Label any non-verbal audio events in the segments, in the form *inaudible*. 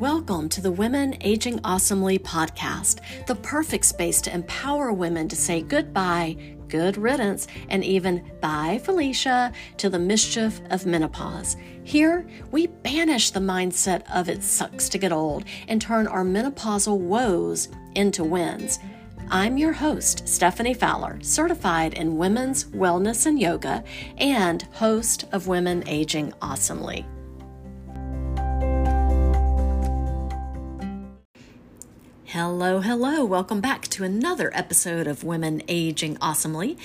Welcome to the Women Aging Awesomely podcast, the perfect space to empower women to say goodbye, good riddance, and even bye, Felicia, to the mischief of menopause. Here, we banish the mindset of it sucks to get old and turn our menopausal woes into wins. I'm your host, Stephanie Fowler, certified in women's wellness and yoga, and host of Women Aging Awesomely. Hello, hello. Welcome back to another episode of Women Aging Awesomely.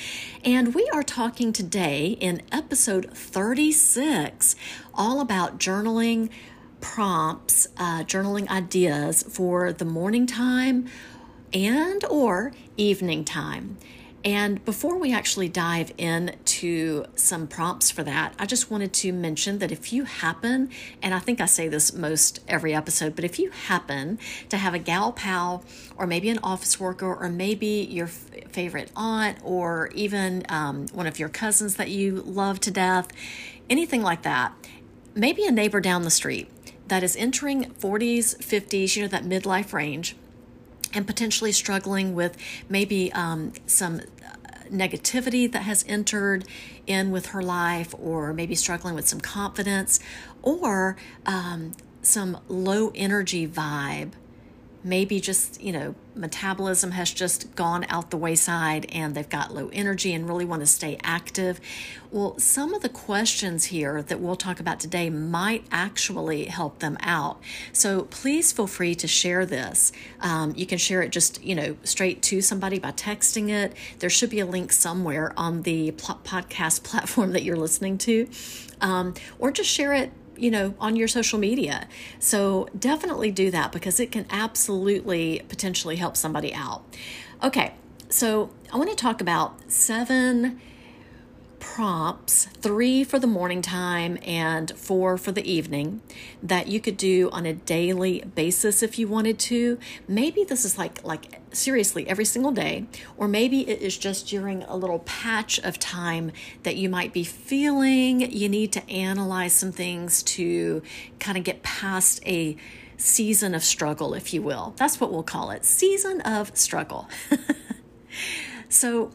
And we are talking today in episode 36 all about journaling prompts, uh, journaling ideas for the morning time and or evening time. And before we actually dive into some prompts for that, I just wanted to mention that if you happen, and I think I say this most every episode, but if you happen to have a gal pal or maybe an office worker or maybe your f- favorite aunt or even um, one of your cousins that you love to death, anything like that, maybe a neighbor down the street that is entering 40s, 50s, you know, that midlife range and potentially struggling with maybe um, some negativity that has entered in with her life, or maybe struggling with some confidence, or um, some low energy vibe maybe just, you know, metabolism has just gone out the wayside and they've got low energy and really want to stay active. Well, some of the questions here that we'll talk about today might actually help them out. So please feel free to share this. Um, you can share it just, you know, straight to somebody by texting it. There should be a link somewhere on the podcast *laughs* platform that you're listening to, um, or just share it you know, on your social media. So definitely do that because it can absolutely potentially help somebody out. Okay, so I want to talk about seven prompts three for the morning time and four for the evening that you could do on a daily basis if you wanted to. Maybe this is like like seriously every single day or maybe it is just during a little patch of time that you might be feeling you need to analyze some things to kind of get past a season of struggle if you will. That's what we'll call it season of struggle. *laughs* So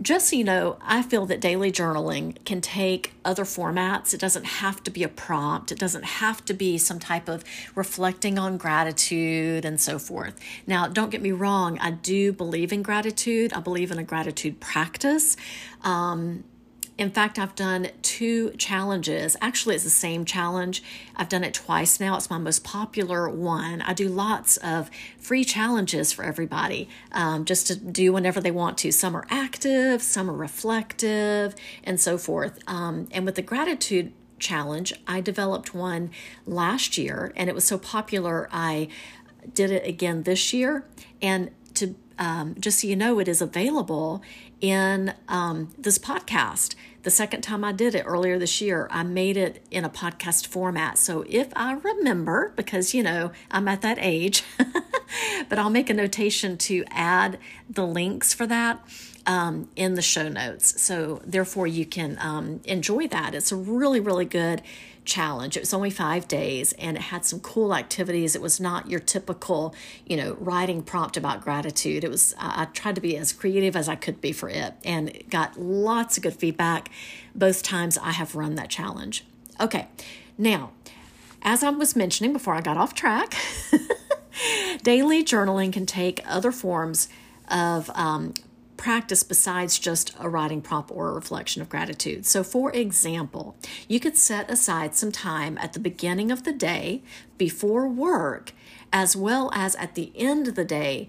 just so you know, I feel that daily journaling can take other formats. It doesn't have to be a prompt, it doesn't have to be some type of reflecting on gratitude and so forth. Now, don't get me wrong, I do believe in gratitude, I believe in a gratitude practice. Um, in fact, I've done two challenges. Actually, it's the same challenge. I've done it twice now. It's my most popular one. I do lots of free challenges for everybody um, just to do whenever they want to. Some are active, some are reflective, and so forth. Um, and with the gratitude challenge, I developed one last year and it was so popular, I did it again this year. And to um, just so you know, it is available in um, this podcast. The second time I did it earlier this year, I made it in a podcast format. So if I remember, because you know I'm at that age, *laughs* but I'll make a notation to add the links for that. Um, in the show notes. So, therefore, you can um, enjoy that. It's a really, really good challenge. It was only five days and it had some cool activities. It was not your typical, you know, writing prompt about gratitude. It was, I, I tried to be as creative as I could be for it and got lots of good feedback both times I have run that challenge. Okay, now, as I was mentioning before I got off track, *laughs* daily journaling can take other forms of um, practice besides just a writing prompt or a reflection of gratitude. So, for example, you could set aside some time at the beginning of the day before work, as well as at the end of the day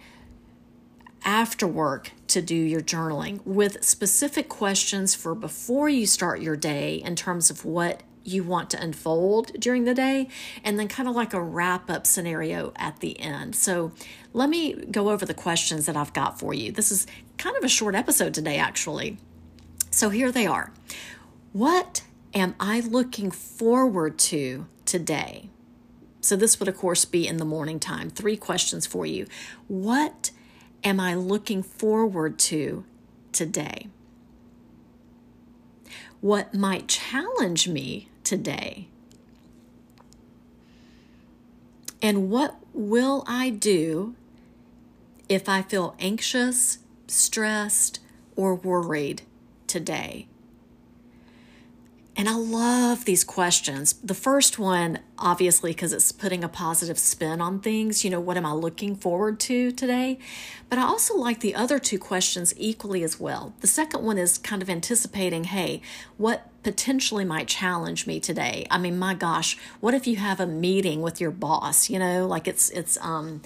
after work to do your journaling with specific questions for before you start your day in terms of what you want to unfold during the day, and then kind of like a wrap up scenario at the end. So, let me go over the questions that I've got for you. This is kind of a short episode today, actually. So, here they are. What am I looking forward to today? So, this would, of course, be in the morning time. Three questions for you. What am I looking forward to today? what might challenge me today? And what will I do if I feel anxious, stressed, or worried today? And I love these questions. The first one, obviously, because it's putting a positive spin on things. You know, what am I looking forward to today? But I also like the other two questions equally as well. The second one is kind of anticipating hey, what potentially might challenge me today? I mean, my gosh, what if you have a meeting with your boss? You know, like it's, it's, um,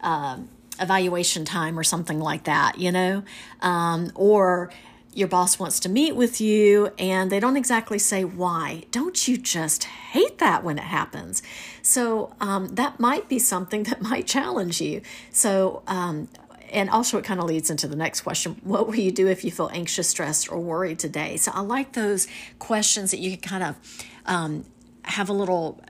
uh, evaluation time or something like that, you know? Um, or, your boss wants to meet with you and they don't exactly say why. Don't you just hate that when it happens? So um, that might be something *laughs* that might challenge you. So, um, and also it kind of leads into the next question what will you do if you feel anxious stressed or worried today so i like those questions that you can kind of um, have a little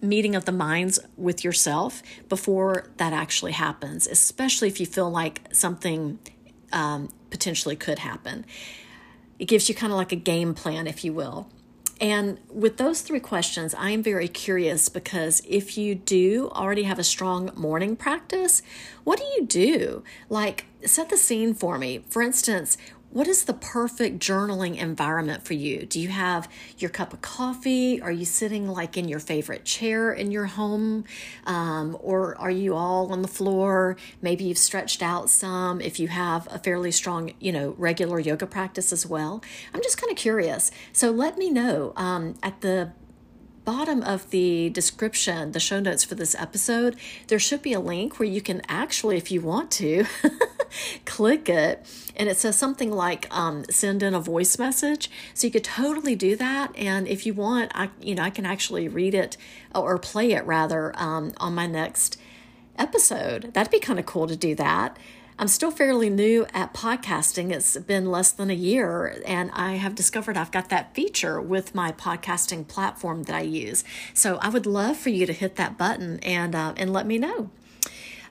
meeting of the minds with yourself before that actually happens especially if you feel like something um, potentially could happen. It gives you kind of like a game plan, if you will. And with those three questions, I am very curious because if you do already have a strong morning practice, what do you do? Like, set the scene for me. For instance, what is the perfect journaling environment for you? Do you have your cup of coffee? Are you sitting like in your favorite chair in your home? Um, or are you all on the floor? Maybe you've stretched out some if you have a fairly strong, you know, regular yoga practice as well. I'm just kind of curious. So let me know um, at the bottom of the description, the show notes for this episode, there should be a link where you can actually, if you want to, *laughs* click it. And it says something like um, send in a voice message. So you could totally do that. And if you want, I you know I can actually read it or play it rather um, on my next episode. That'd be kind of cool to do that. I'm still fairly new at podcasting. It's been less than a year, and I have discovered I've got that feature with my podcasting platform that I use. So I would love for you to hit that button and uh, and let me know.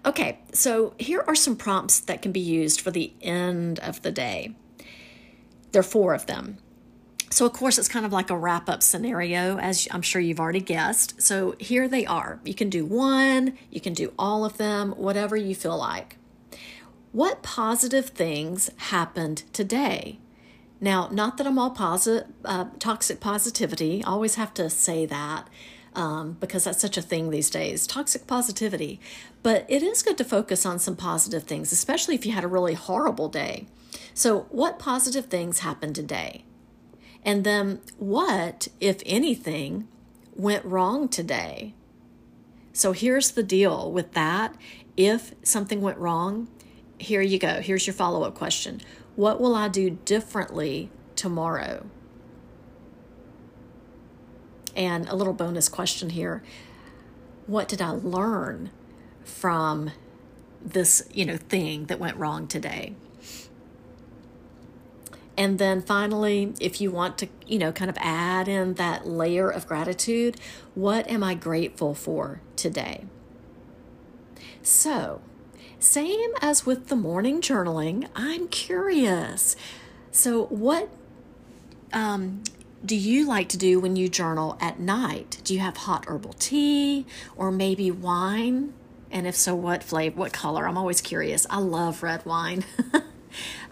Okay, so here are some prompts that can be used for the end of the day. There are four of them. So, of course, it's kind of like a wrap up scenario, as I'm sure you've already guessed. So, here they are. You can do one, you can do all of them, whatever you feel like. What positive things happened today? Now, not that I'm all positive, uh, toxic positivity. I always have to say that um, because that's such a thing these days toxic positivity. But it is good to focus on some positive things, especially if you had a really horrible day. So, what positive things happened today? And then, what, if anything, went wrong today? So, here's the deal with that. If something went wrong, here you go. Here's your follow up question What will I do differently tomorrow? And a little bonus question here What did I learn from this, you know, thing that went wrong today? And then finally, if you want to, you know, kind of add in that layer of gratitude, what am I grateful for today? So, same as with the morning journaling, I'm curious. So, what um, do you like to do when you journal at night? Do you have hot herbal tea or maybe wine? And if so, what flavor, what color? I'm always curious. I love red wine. *laughs*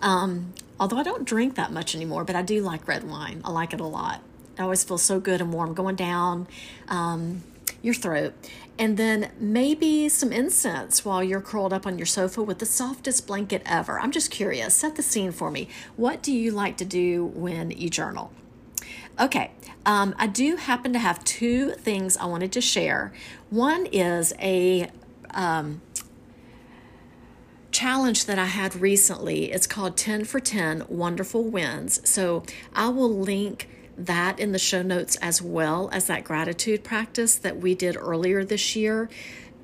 um, although I don't drink that much anymore, but I do like red wine. I like it a lot. It always feels so good and warm going down um, your throat and then maybe some incense while you're curled up on your sofa with the softest blanket ever. I'm just curious. Set the scene for me. What do you like to do when you journal? Okay, um, I do happen to have two things I wanted to share. One is a um, challenge that I had recently. It's called 10 for 10 Wonderful Wins. So I will link that in the show notes as well as that gratitude practice that we did earlier this year.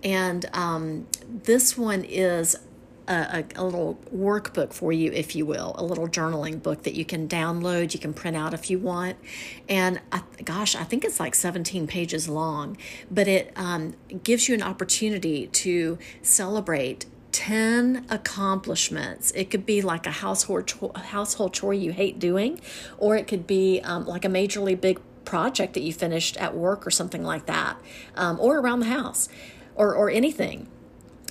And um, this one is a, a, little workbook for you, if you will, a little journaling book that you can download, you can print out if you want. And I, gosh, I think it's like 17 pages long, but it um, gives you an opportunity to celebrate 10 accomplishments. It could be like a household chore, household chore you hate doing, or it could be um, like a majorly big project that you finished at work or something like that, um, or around the house. or, or anything.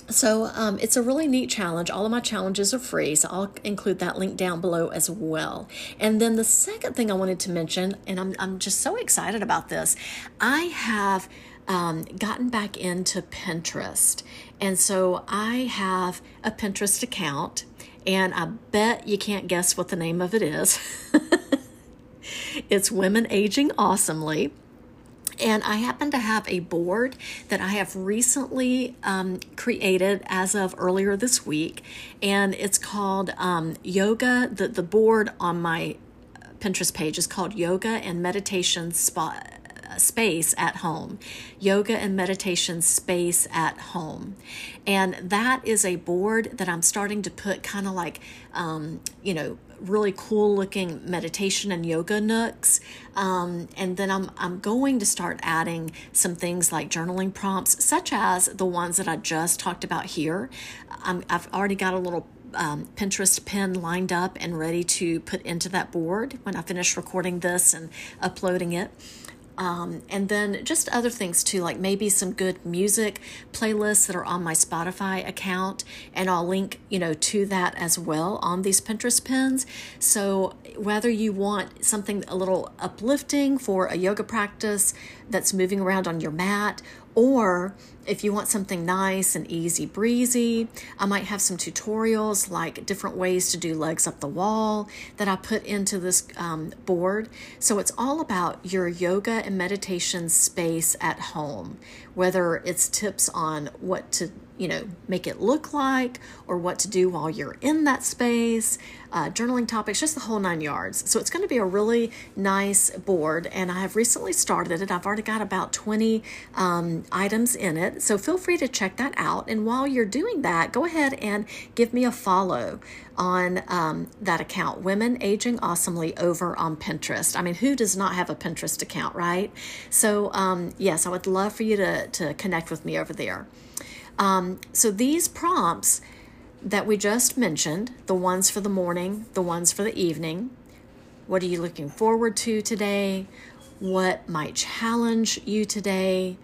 So um, it's a really neat challenge. All of my challenges are free, so I'll include that link down below as well. And then the second thing I wanted to mention, and I'm, I'm just so excited about this, I have um, gotten back into Pinterest. And so I have a Pinterest account, and I bet you can't guess what the name of it is. *laughs* it's Women Aging Awesomely. And I happen to have a board that I have recently um, created as of earlier this week. And it's called um, Yoga. The, the board on my Pinterest page is called Yoga and Meditation Spot space at home, yoga and meditation space at home. And that is a board that I'm starting to put kind of like, um, you know, really cool looking meditation and yoga nooks. Um, and then I'm, I'm going to start adding some things like journaling prompts, such as the ones that I just talked about here. i have already got a little um, Pinterest pin lined up and ready to put into that board when I finish recording this and uploading it. Um, and then just other things too, like maybe some good music playlists that are on my Spotify account, and I'll link, you know, to that as well on these Pinterest pins. So whether you want something a little uplifting for a yoga practice that's moving around on your mat, or if you want something nice and easy breezy, I might have some tutorials like different ways to do legs up the wall that I put into this um, board. So it's all about your yoga and meditation space at home, whether it's tips on what to you know, make it look like or what to do while you're in that space, uh, journaling topics, just the whole nine yards. So it's going to be a really nice board, and I have recently started it. I've already got about 20 um, items in it. So feel free to check that out. And while you're doing that, go ahead and give me a follow on um, that account, Women Aging Awesomely, over on Pinterest. I mean, who does not have a Pinterest account, right? So, um, yes, I would love for you to, to connect with me over there. Um, so these prompts that we just mentioned, the ones for the morning, the ones for the evening, what are you looking forward to today? What might challenge you today?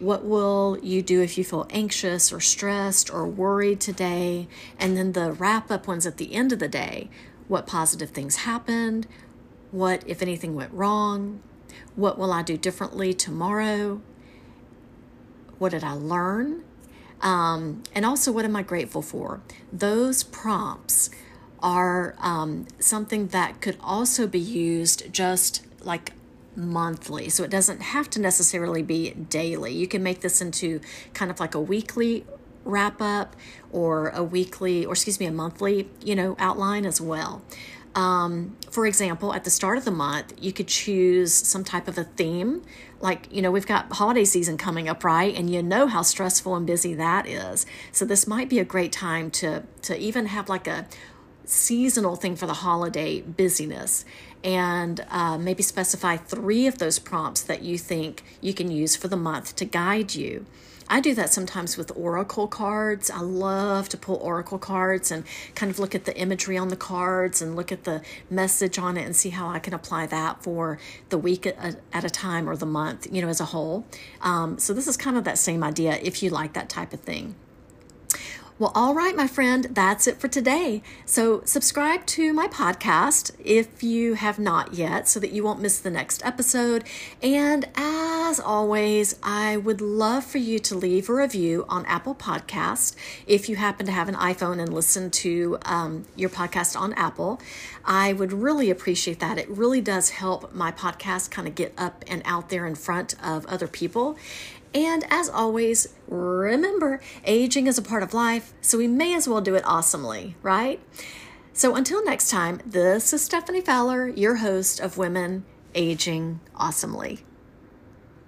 What will you do if you feel anxious or stressed or worried today? And then the wrap up ones at the end of the day. What positive things happened? What, if anything, went wrong? What will I do differently tomorrow? What did I learn? Um, and also, what am I grateful for? Those prompts are um, something that could also be used just like monthly. So it doesn't have to necessarily be daily. You can make this into kind of like a weekly wrap up or a weekly, or excuse me, a monthly, you know, outline as well. Um, for example, at the start of the month, you could choose some type of a theme. Like, you know, we've got holiday season coming up, right? And you know how stressful and busy that is. So this might be a great time to to even have like a seasonal thing for the holiday busyness and uh, maybe specify three of those prompts that you think you can use for the month to guide you. I do that sometimes with oracle cards. I love to pull oracle cards and kind of look at the imagery on the cards and look at the message on it and see how I can apply that for the week at, a time or the month, you know, as a whole. Um, so, this is kind of that same idea if you like that type of thing. Well, all right, my friend, that's it for today. So, subscribe to my podcast if you have not yet so that you won't miss the next episode. And as always, I would love for you to leave a review on Apple Podcast if you happen to have an iPhone and listen to um, your podcast on Apple. I would really appreciate that. It really does help my podcast kind of get up and out there in front of other people. And as always, remember aging is a part of life, so we may as well do it awesomely, right? So until next time, this is Stephanie Fowler, your host of Women Aging Awesomely.